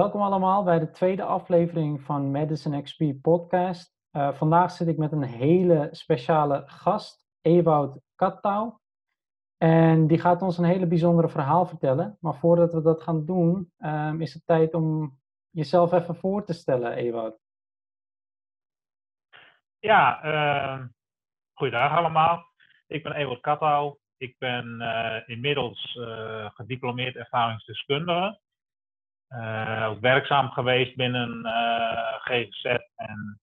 Welkom allemaal bij de tweede aflevering van Medicine XP podcast. Uh, vandaag zit ik met een hele speciale gast, Ewout Kattau. En die gaat ons een hele bijzondere verhaal vertellen. Maar voordat we dat gaan doen, um, is het tijd om jezelf even voor te stellen, Ewout. Ja, uh, goeiedag allemaal. Ik ben Ewout Kattau. Ik ben uh, inmiddels uh, gediplomeerd ervaringsdeskundige. Uh, ook werkzaam geweest binnen GGZ en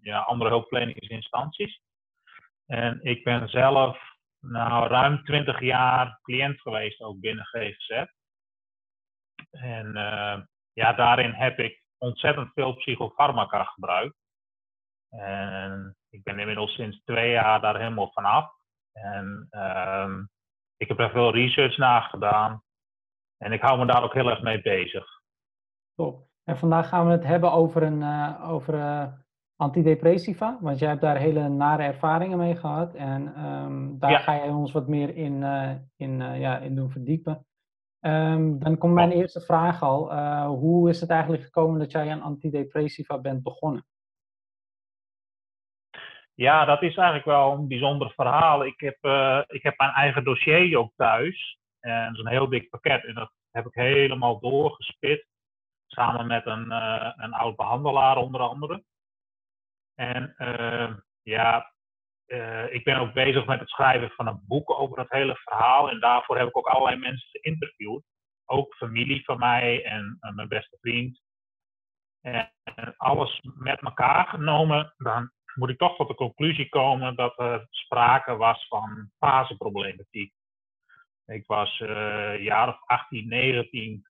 ja, andere hulpverleningsinstanties. En ik ben zelf nou, ruim 20 jaar cliënt geweest, ook binnen GGZ. En ja, daarin heb ik ontzettend veel psychofarmaca gebruikt. En ik ben inmiddels sinds twee jaar daar helemaal vanaf. En um, ik heb er veel research naar gedaan. En ik hou me daar ook heel erg mee bezig. Top. En vandaag gaan we het hebben over, een, uh, over uh, antidepressiva. Want jij hebt daar hele nare ervaringen mee gehad. En um, daar ja. ga je ons wat meer in, uh, in, ja, in doen verdiepen. Um, dan komt mijn eerste vraag al. hoe is het eigenlijk gekomen dat jij aan antidepressiva bent begonnen? Ja, dat is eigenlijk wel een bijzonder verhaal. Ik heb, ik heb mijn eigen dossier ook thuis. En dat is een heel dik pakket. En dat heb ik helemaal doorgespit. Samen met een, uh, een oud behandelaar onder andere. En uh, ja, ik ben ook bezig met het schrijven van een boek over het hele verhaal. En daarvoor heb ik ook allerlei mensen geïnterviewd. Ook familie van mij en mijn beste vriend. En alles met elkaar genomen, dan moet ik toch tot de conclusie komen dat er sprake was van faseproblematiek. Ik was uh, jaar of 18, 19.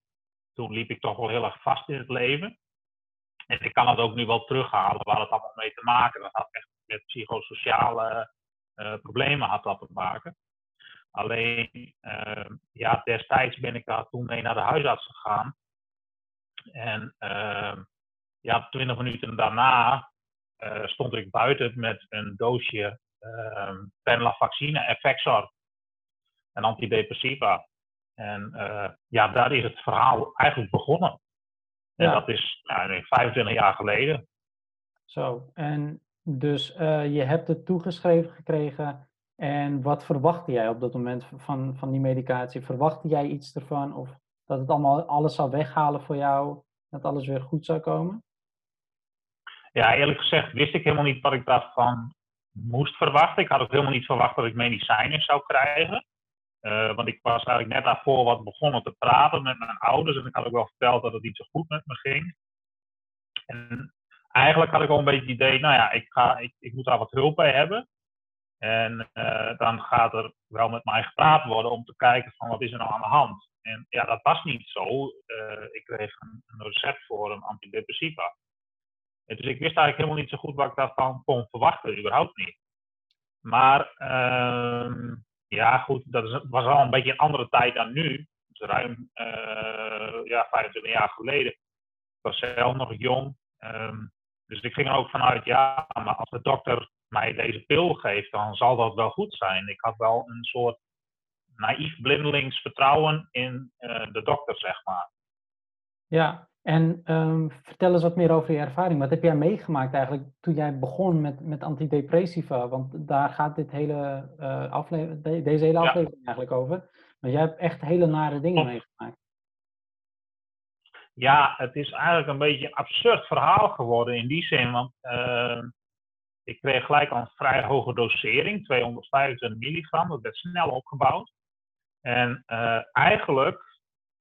Toen liep ik toch wel heel erg vast in het leven. En ik kan het ook nu wel terughalen waar het allemaal mee te maken. Dat had echt met psychosociale uh, problemen had dat te maken. Alleen, uh, ja, destijds ben ik daar toen mee naar de huisarts gegaan. En ja, twintig minuten daarna stond ik buiten met een doosje uh, Penlavaccine Effexor, een antidepressiva. En uh, ja, daar is het verhaal eigenlijk begonnen. En ja. dat is nou, 25 jaar geleden. Zo, en dus uh, je hebt het toegeschreven gekregen. En wat verwachtte jij op dat moment van, van die medicatie? Verwachtte jij iets ervan? Of dat het allemaal alles zou weghalen voor jou? Dat alles weer goed zou komen? ja, eerlijk gezegd wist ik helemaal niet wat ik daarvan moest verwachten. Ik had ook helemaal niet verwacht dat ik medicijnen zou krijgen. Uh, want ik was eigenlijk net daarvoor wat begonnen te praten met mijn ouders. En ik had ook wel verteld dat het niet zo goed met me ging. En eigenlijk had ik al een beetje het idee, nou ja, ik, ga, ik, ik moet daar wat hulp bij hebben. En uh, dan gaat er wel met mij gepraat worden om te kijken van wat is er nou aan de hand. En ja, dat was niet zo. Uh, ik kreeg een, recept voor een antidepressiva. Dus ik wist eigenlijk helemaal niet zo goed wat ik daarvan kon verwachten, überhaupt niet. Maar uh, ja, goed, dat was al een beetje een andere tijd dan nu. Dus ruim uh, ja, 25 jaar geleden. Ik was zelf nog jong. Um, dus ik ging er ook vanuit, ja, maar als de dokter mij deze pil geeft, dan zal dat wel goed zijn. Ik had wel een soort naïef blindelings vertrouwen in uh, de dokter, zeg maar. Ja, en um, vertel eens wat meer over je ervaring. Wat heb jij meegemaakt eigenlijk toen jij begon met, met antidepressiva? Want daar gaat dit hele, uh, de, deze hele aflevering ja. eigenlijk over. Maar jij hebt echt hele nare dingen meegemaakt. Ja, het is eigenlijk een beetje een absurd verhaal geworden in die zin. Want uh, ik kreeg gelijk al een vrij hoge dosering, 225 milligram. Dat werd snel opgebouwd. En uh, eigenlijk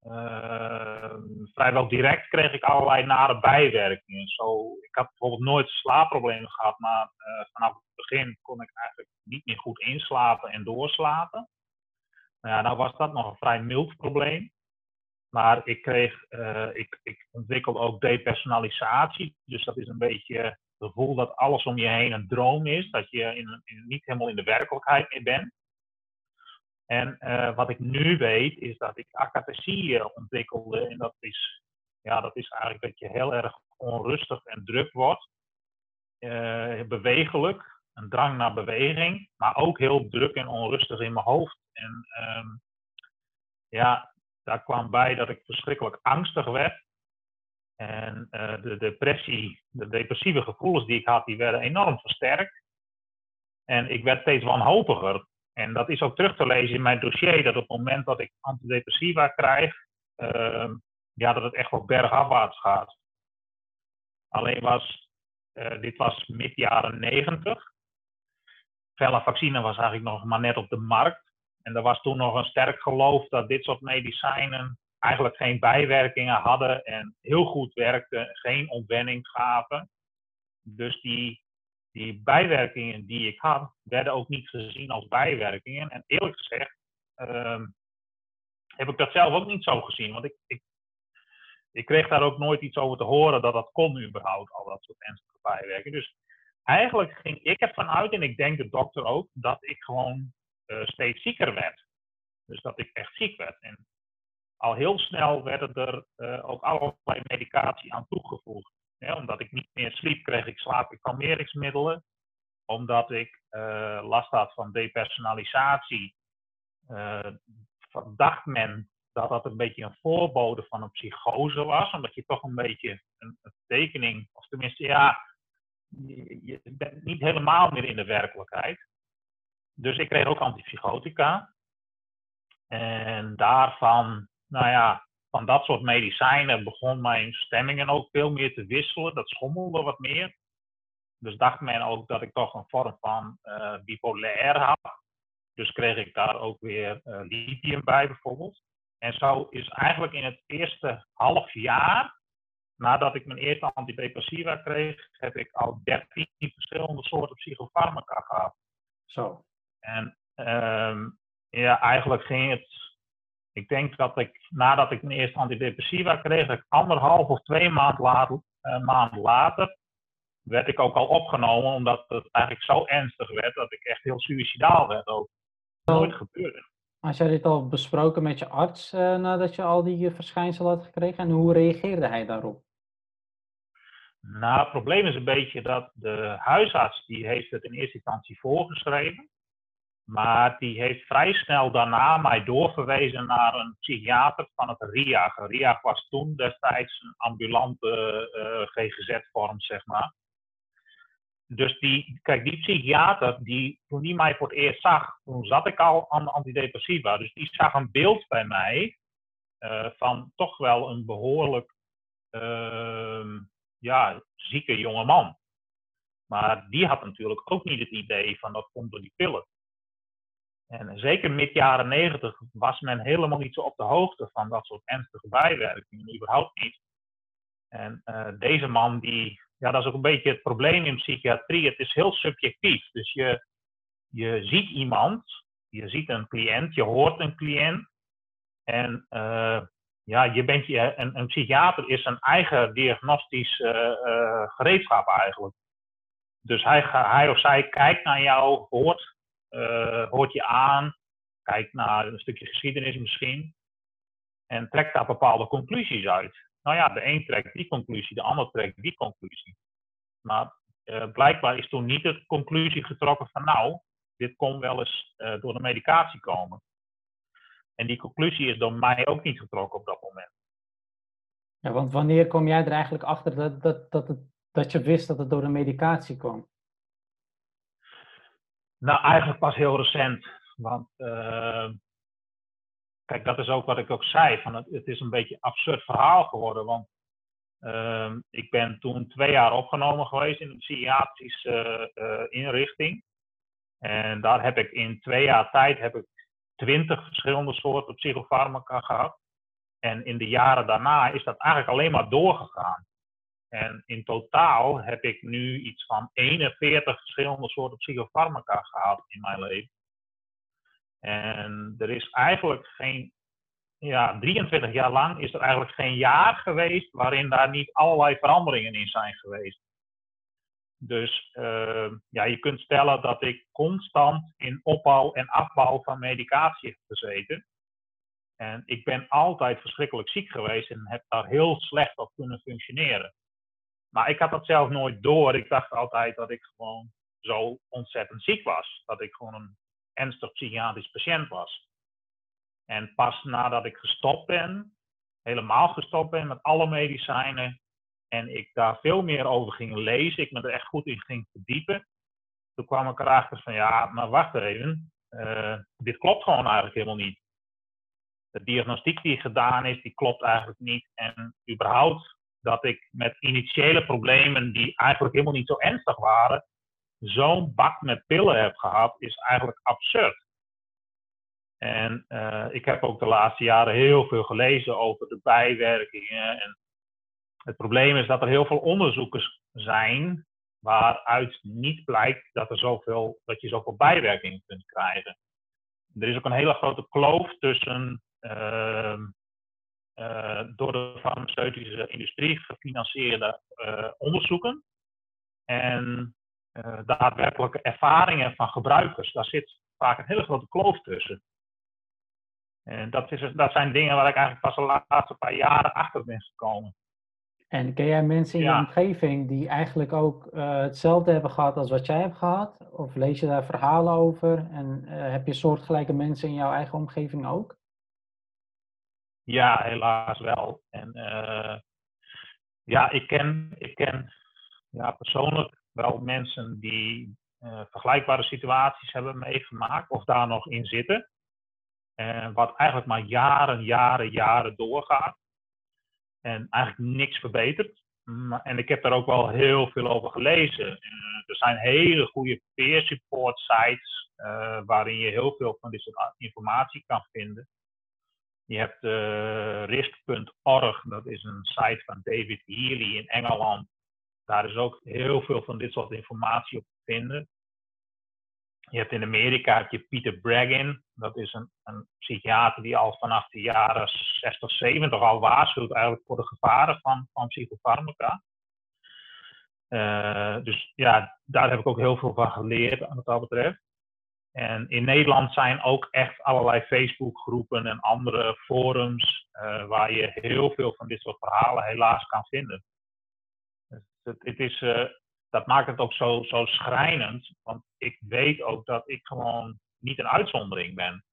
uh, vrijwel direct kreeg ik allerlei nare bijwerkingen. Zo, ik had bijvoorbeeld nooit slaapproblemen gehad, maar uh, vanaf het begin kon ik eigenlijk niet meer goed inslapen en doorslapen. Nou ja, nou was dat nog een vrij mild probleem. Maar ik kreeg, uh, ik, ik ontwikkelde ook depersonalisatie. Dus dat is een beetje het gevoel dat alles om je heen een droom is. Dat je in, niet helemaal in de werkelijkheid meer bent. En uh, wat ik nu weet is dat ik akathesie ontwikkelde. En dat is, ja, dat is eigenlijk dat je heel erg onrustig en druk wordt. Uh, bewegelijk, een drang naar beweging, maar ook heel druk en onrustig in mijn hoofd. En um, ja, daar kwam bij dat ik verschrikkelijk angstig werd. En uh, de depressie, de depressieve gevoelens die ik had, die werden enorm versterkt. En ik werd steeds wanhopiger. En dat is ook terug te lezen in mijn dossier, dat op het moment dat ik antidepressiva krijg, uh, ja, dat het echt wel bergafwaarts gaat. Alleen was, uh, dit was mid jaren negentig. vaccine was eigenlijk nog maar net op de markt. En er was toen nog een sterk geloof dat dit soort medicijnen eigenlijk geen bijwerkingen hadden en heel goed werkten, geen ontwenning gaven. Dus die, die bijwerkingen die ik had, werden ook niet gezien als bijwerkingen. En eerlijk gezegd uh, heb ik dat zelf ook niet zo gezien. Want ik, ik, ik kreeg daar ook nooit iets over te horen dat dat kon überhaupt, al dat soort ernstige bijwerkingen. Dus eigenlijk ging ik ervan uit, en ik denk de dokter ook, dat ik gewoon uh, steeds zieker werd. Dus dat ik echt ziek werd. En al heel snel werden er uh, ook allerlei medicatie aan toegevoegd. Omdat ik niet meer sliep, kreeg ik slaapkalmeringsmiddelen. Omdat ik uh, last had van depersonalisatie, dacht men dat dat een beetje een voorbode van een psychose was. Omdat je toch een beetje een, een tekening, of tenminste ja, je, je bent niet helemaal meer in de werkelijkheid. Dus ik kreeg ook antipsychotica. En daarvan, nou ja, van dat soort medicijnen begon mijn stemmingen ook veel meer te wisselen. Dat schommelde wat meer. Dus dacht men ook dat ik toch een vorm van uh, bipolair had. Dus kreeg ik daar ook weer uh, lithium bij bijvoorbeeld. En zo is eigenlijk in het eerste half jaar, nadat ik mijn eerste antidepressiva kreeg, heb ik al 13 verschillende soorten psychofarmaca gehad. Zo. En um, ja, eigenlijk ging het. Ik denk dat ik nadat ik mijn eerste antidepressiva kreeg, dat ik anderhalf of twee maand later, uh, maanden later, werd ik ook al opgenomen, omdat het eigenlijk zo ernstig werd dat ik echt heel suicidaal werd ook. Nooit gebeurde. Als jij dit al besproken met je arts uh, nadat je al die verschijnselen had gekregen en hoe reageerde hij daarop? Nou, het probleem is een beetje dat de huisarts die heeft het in eerste instantie voorgeschreven. Maar die heeft vrij snel daarna mij doorverwezen naar een psychiater van het RIAG. RIAG was toen destijds een ambulante eh, GGZ-vorm, zeg maar. Dus die, kijk, die psychiater, die, toen die mij voor het eerst zag, toen zat ik al aan de antidepressiva. Dus die zag een beeld bij mij uh, van toch wel een behoorlijk uh, ja, zieke jonge man. Maar die had natuurlijk ook niet het idee van dat komt door die pillen. En zeker mid jaren negentig was men helemaal niet zo op de hoogte van dat soort ernstige bijwerkingen, überhaupt niet. En uh, deze man, die, ja, dat is ook een beetje het probleem in psychiatrie. Het is heel subjectief. Dus je, je ziet iemand, je ziet een cliënt, je hoort een cliënt. En uh, ja, je bent je, een, een psychiater is zijn eigen diagnostisch gereedschap eigenlijk. Dus hij, hij of zij kijkt naar jou, hoort hoort je aan, kijkt naar een stukje geschiedenis misschien en trekt daar bepaalde conclusies uit. Nou ja, de een trekt die conclusie, de ander trekt die conclusie. Maar uh, blijkbaar is toen niet de conclusie getrokken van nou, dit kon wel eens uh, door de medicatie komen. En die conclusie is door mij ook niet getrokken op dat moment. Ja, want wanneer kom jij er eigenlijk achter dat, dat, dat, dat je wist dat het door de medicatie kwam? Nou, eigenlijk pas heel recent. Want uh, kijk, dat is ook wat ik ook zei. Van het, het is een beetje een absurd verhaal geworden. Want uh, ik ben toen twee jaar opgenomen geweest in een psychiatrische uh, inrichting. En daar heb ik in twee jaar tijd heb ik twintig verschillende soorten psychofarmaca gehad. En in de jaren daarna is dat eigenlijk alleen maar doorgegaan. En in totaal heb ik nu iets van 41 verschillende soorten psychofarmaca gehad in mijn leven. En er is eigenlijk geen, ja, 23 jaar lang is er eigenlijk geen jaar geweest waarin daar niet allerlei veranderingen in zijn geweest. Dus uh, ja, je kunt stellen dat ik constant in opbouw en afbouw van medicatie heb gezeten. En ik ben altijd verschrikkelijk ziek geweest en heb daar heel slecht op kunnen functioneren. Maar ik had dat zelf nooit door. Ik dacht altijd dat ik gewoon zo ontzettend ziek was. Dat ik gewoon een ernstig psychiatrisch patiënt was. En pas nadat ik gestopt ben, helemaal gestopt ben met alle medicijnen, en ik daar veel meer over ging lezen, ik me er echt goed in ging verdiepen, toen kwam ik erachter van ja, maar wacht even, uh, dit klopt gewoon eigenlijk helemaal niet. De diagnostiek die gedaan is, die klopt eigenlijk niet. En überhaupt dat ik met initiële problemen die eigenlijk helemaal niet zo ernstig waren, zo'n bak met pillen heb gehad, is eigenlijk absurd. En uh, ik heb ook de laatste jaren heel veel gelezen over de bijwerkingen. En het probleem is dat er heel veel onderzoekers zijn waaruit niet blijkt dat, er zoveel, dat je zoveel bijwerkingen kunt krijgen. Er is ook een hele grote kloof tussen uh, uh, door de farmaceutische industrie gefinancierde uh, onderzoeken en uh, daadwerkelijke ervaringen van gebruikers. Daar zit vaak een hele grote kloof tussen. En dat, is, dat zijn dingen waar ik eigenlijk pas de laatste paar jaren achter ben gekomen. En ken jij mensen in je omgeving die eigenlijk ook uh, hetzelfde hebben gehad als wat jij hebt gehad? Of lees je daar verhalen over? En uh, heb je soortgelijke mensen in jouw eigen omgeving ook? Ja, helaas wel. En uh, ja, ik ken, ik ken ja, persoonlijk wel mensen die vergelijkbare situaties hebben meegemaakt of daar nog in zitten. En wat eigenlijk maar jaren, jaren, jaren doorgaat en eigenlijk niks verbeterd. En ik heb daar ook wel heel veel over gelezen. Eh, er zijn hele goede peer support sites waarin je heel veel van dit soort informatie kan vinden. Je hebt uh, risk.org, dat is een site van David Healy in Engeland. Daar is ook heel veel van dit soort informatie op te vinden. Je hebt in Amerika heb je Peter Braggin, dat is een, een, psychiater die al vanaf de jaren 60, 70 al waarschuwt eigenlijk voor de gevaren van, van psychofarmaca. Uh, dus ja, daar heb ik ook heel veel van geleerd wat dat betreft. En in Nederland zijn ook echt allerlei Facebookgroepen en andere forums uh, waar je heel veel van dit soort verhalen helaas kan vinden. Dus het, het is, uh, dat maakt het ook zo, zo schrijnend. Want ik weet ook dat ik gewoon niet een uitzondering ben.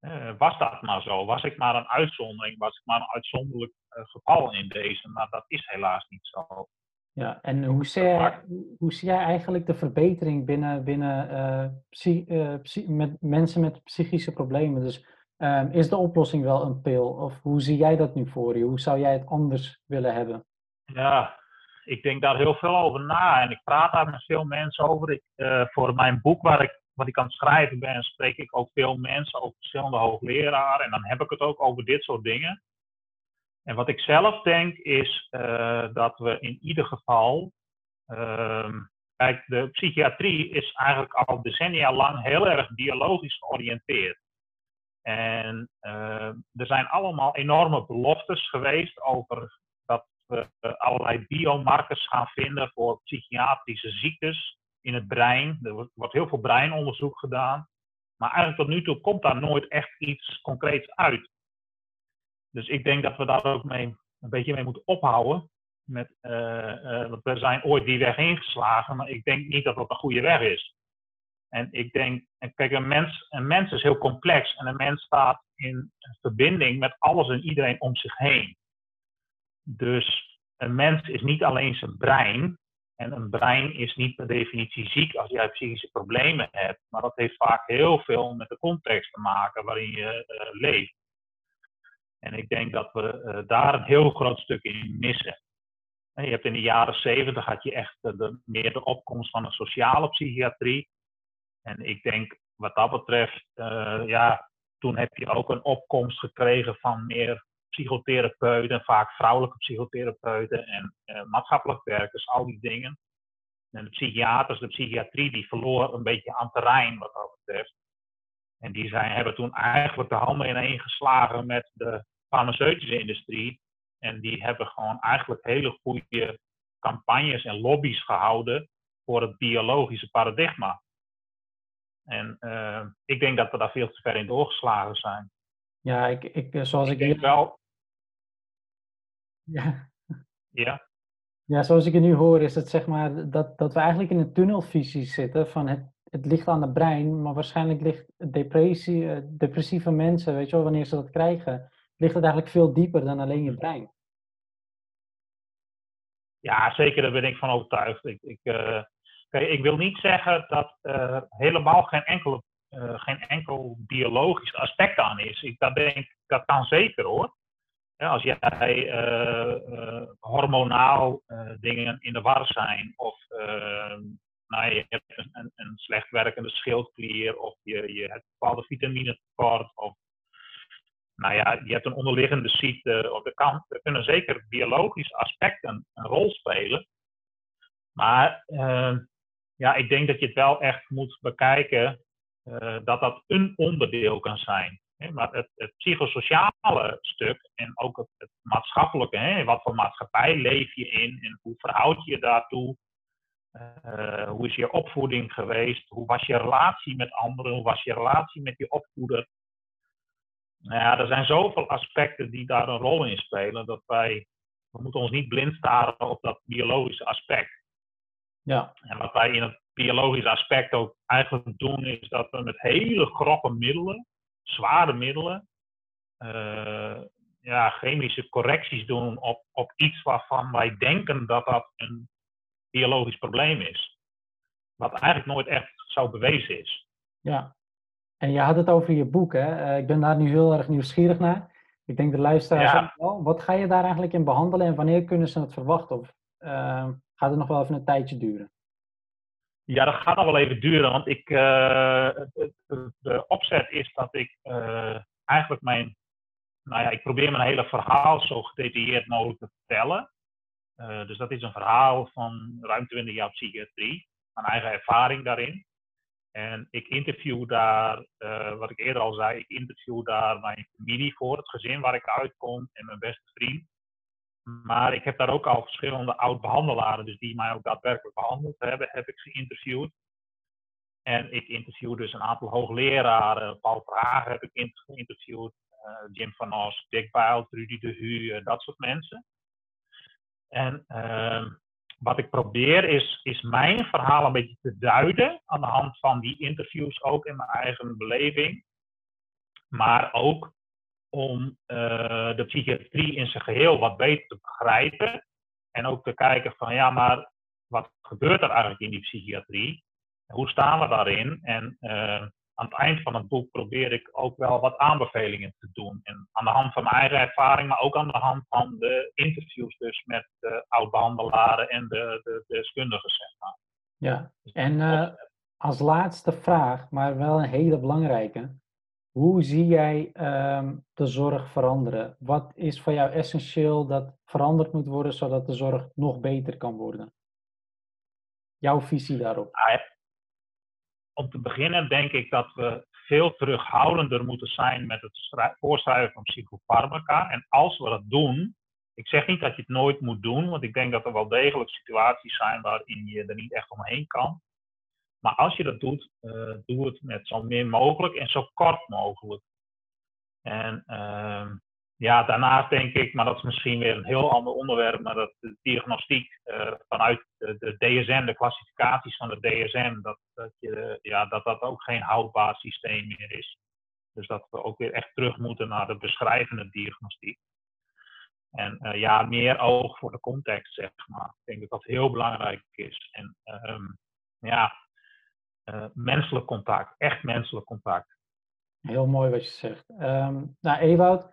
Uh, was dat maar zo? Was ik maar een uitzondering? Was ik maar een uitzonderlijk geval in deze? Maar dat is helaas niet zo. Ja, en hoe zie jij, hoe zie jij eigenlijk de verbetering binnen, binnen uh, psy, psy, met mensen met psychische problemen? Dus ehm, is de oplossing wel een pil? Of hoe zie jij dat nu voor je? Hoe zou jij het anders willen hebben? Ja, ik denk daar heel veel over na en ik praat daar met veel mensen over. Ik, uh, voor mijn boek waar ik, wat ik aan het schrijven ben, spreek ik ook veel mensen, ook verschillende hoogleraren. En dan heb ik het ook over dit soort dingen. En wat ik zelf denk is uh, dat we in ieder geval. Uh, kijk, de psychiatrie is eigenlijk al decennia lang heel erg biologisch georiënteerd. En uh, er zijn allemaal enorme beloftes geweest over we eh, allerlei biomarkers gaan vinden voor psychiatrische ziektes in het brein. Er wordt heel veel breinonderzoek gedaan. Maar eigenlijk tot nu toe komt daar nooit echt iets concreets uit. Dus ik denk dat we daar ook mee, een beetje mee moeten ophouden. Met, uh, uh, we zijn ooit die weg ingeslagen, maar ik denk niet dat dat een goede weg is. En ik denk, en kijk, een mens, een mens is heel complex en een mens staat in verbinding met alles en iedereen om zich heen. Dus een mens is niet alleen zijn brein. En een brein is niet per definitie ziek als jij psychische problemen hebt. Maar dat heeft vaak heel veel met de context te maken waarin je uh, leeft. En ik denk dat we uh, daar een heel groot stuk in missen. En je hebt in de jaren zeventig had je echt de, meer de opkomst van een sociale psychiatrie. En ik denk wat dat betreft, uh, ja, toen heb je ook een opkomst gekregen van meer psychotherapeuten, vaak vrouwelijke psychotherapeuten en maatschappelijk werkers, al die dingen. En de psychiaters, de psychiatrie, die verloor een beetje aan terrein wat dat betreft. En die zijn, hebben toen eigenlijk de handen ineen geslagen met de farmaceutische industrie. En die hebben gewoon eigenlijk hele goede campagnes en lobby's gehouden voor het biologische paradigma. En uh, ik denk dat we daar veel te ver in doorgeslagen zijn. Ja, ik, ik, zoals ik, ik denk wel, ja. Ja. Ja, zoals ik het nu hoor, is het zeg maar dat, dat we eigenlijk in een tunnelvisie zitten van het het ligt aan het brein, maar waarschijnlijk ligt depressie, depressieve mensen, weet je wel, wanneer ze dat krijgen, ligt het eigenlijk veel dieper dan alleen je brein. Ja, zeker, daar ben ik van overtuigd. Ik, ik, kijk, ik wil niet zeggen dat er helemaal geen, enkele, geen enkel biologisch aspect aan is. Ik dat denk, dat kan zeker hoor. Ja, als jij uh, hormonaal dingen in de war zijn, of nou, je hebt een, een, slecht werkende schildklier, of je, je hebt bepaalde vitamine tekort, of nou ja, je hebt een onderliggende ziekte, of de kan, er kunnen zeker biologische aspecten een rol spelen. Maar ja, ik denk dat je het wel echt moet bekijken dat dat een onderdeel kan zijn. Maar het, psychosociale stuk en ook het, maatschappelijke, hè, wat voor maatschappij leef je in en hoe verhoud je je daartoe? Hoe is je opvoeding geweest? Hoe was je relatie met anderen? Hoe was je relatie met je opvoeder? Nou ja, er zijn zoveel aspecten die daar een rol in spelen dat wij, we moeten ons niet blind staren op dat biologische aspect. Ja. En wat wij in het biologische aspect ook eigenlijk doen, is dat we met hele grove middelen zware middelen, uh, ja, chemische correcties doen op, op iets waarvan wij denken dat dat een biologisch probleem is. Wat eigenlijk nooit echt zo bewezen is. Ja, en je had het over je boek, hè? Eh, ik ben daar nu heel erg nieuwsgierig naar. Ik denk de luisteraars ja. ook wel. Wat ga je daar eigenlijk in behandelen en wanneer kunnen ze het verwachten? Of uh, gaat het nog wel even een tijdje duren? Ja, dat gaat nog wel even duren, want ik, uh, de opzet is dat ik uh, eigenlijk mijn, nou ja, ik probeer mijn hele verhaal zo gedetailleerd mogelijk te vertellen. Dus dat is een verhaal van ruim 20 jaar psychiatrie, mijn eigen ervaring daarin. En ik interview daar, wat ik eerder al zei, ik interview daar mijn familie voor, het gezin waar ik uitkom en mijn beste vriend. Maar ik heb daar ook al verschillende oud-behandelaren, dus die mij ook daadwerkelijk behandeld hebben, heb ik geïnterviewd. En ik interview dus een aantal hoogleraren. Paul Vragen heb ik geïnterviewd. Uh, Jim van Os, Dick Bijl, Rudy de Hu, dat soort mensen. En uh, wat ik probeer is, is mijn verhaal een beetje te duiden aan de hand van die interviews ook in mijn eigen beleving. Maar ook om uh, de psychiatrie in zijn geheel wat beter te begrijpen. En ook te kijken van ja, maar wat gebeurt er eigenlijk in die psychiatrie? Hoe staan we daarin? En uh, aan het eind van het boek probeer ik ook wel wat aanbevelingen te doen. En aan de hand van mijn eigen ervaring, maar ook aan de hand van de interviews dus met de oud-behandelaren en de, de, de deskundigen, zeg maar. Ja, dus en uh, als laatste vraag, maar wel een hele belangrijke. Hoe zie jij ehm, de zorg veranderen? Wat is voor jou essentieel dat veranderd moet worden zodat de zorg nog beter kan worden? Jouw visie daarop? Ah, om te beginnen denk ik dat we veel terughoudender moeten zijn met het voorschrijven van psychofarmaca. En als we dat doen, ik zeg niet dat je het nooit moet doen, want ik denk dat er wel degelijk situaties zijn waarin je er niet echt omheen kan. Maar als je dat doet, uh, doe het met zo min mogelijk en zo kort mogelijk. En uh, ja, daarnaast denk ik, maar dat is misschien weer een heel ander onderwerp, maar dat de diagnostiek uh, vanuit de, DSM, de klassificaties van de DSM, dat dat, je, ja, dat dat ook geen houdbaar systeem meer is. Dus dat we ook weer echt terug moeten naar de beschrijvende diagnostiek. En uh, ja, meer oog voor de context, zeg maar. Ik denk dat dat heel belangrijk is. En um, ja, uh, menselijk contact, echt menselijk contact. Heel mooi wat je zegt. Um, nou, Ewout,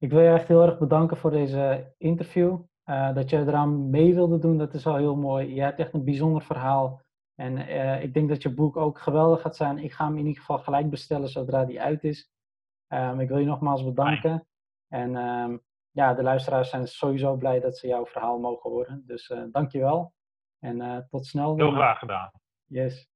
ik wil je echt heel erg bedanken voor deze interview. Uh, dat je eraan mee wilde doen, dat is al heel mooi. Je hebt echt een bijzonder verhaal. En uh, ik denk dat je boek ook geweldig gaat zijn. Ik ga hem in ieder geval gelijk bestellen zodra die uit is. Um, ik wil je nogmaals bedanken. En um, ja, de luisteraars zijn sowieso blij dat ze jouw verhaal mogen horen. Dus dank je wel. En tot snel. Heel graag gedaan. Yes.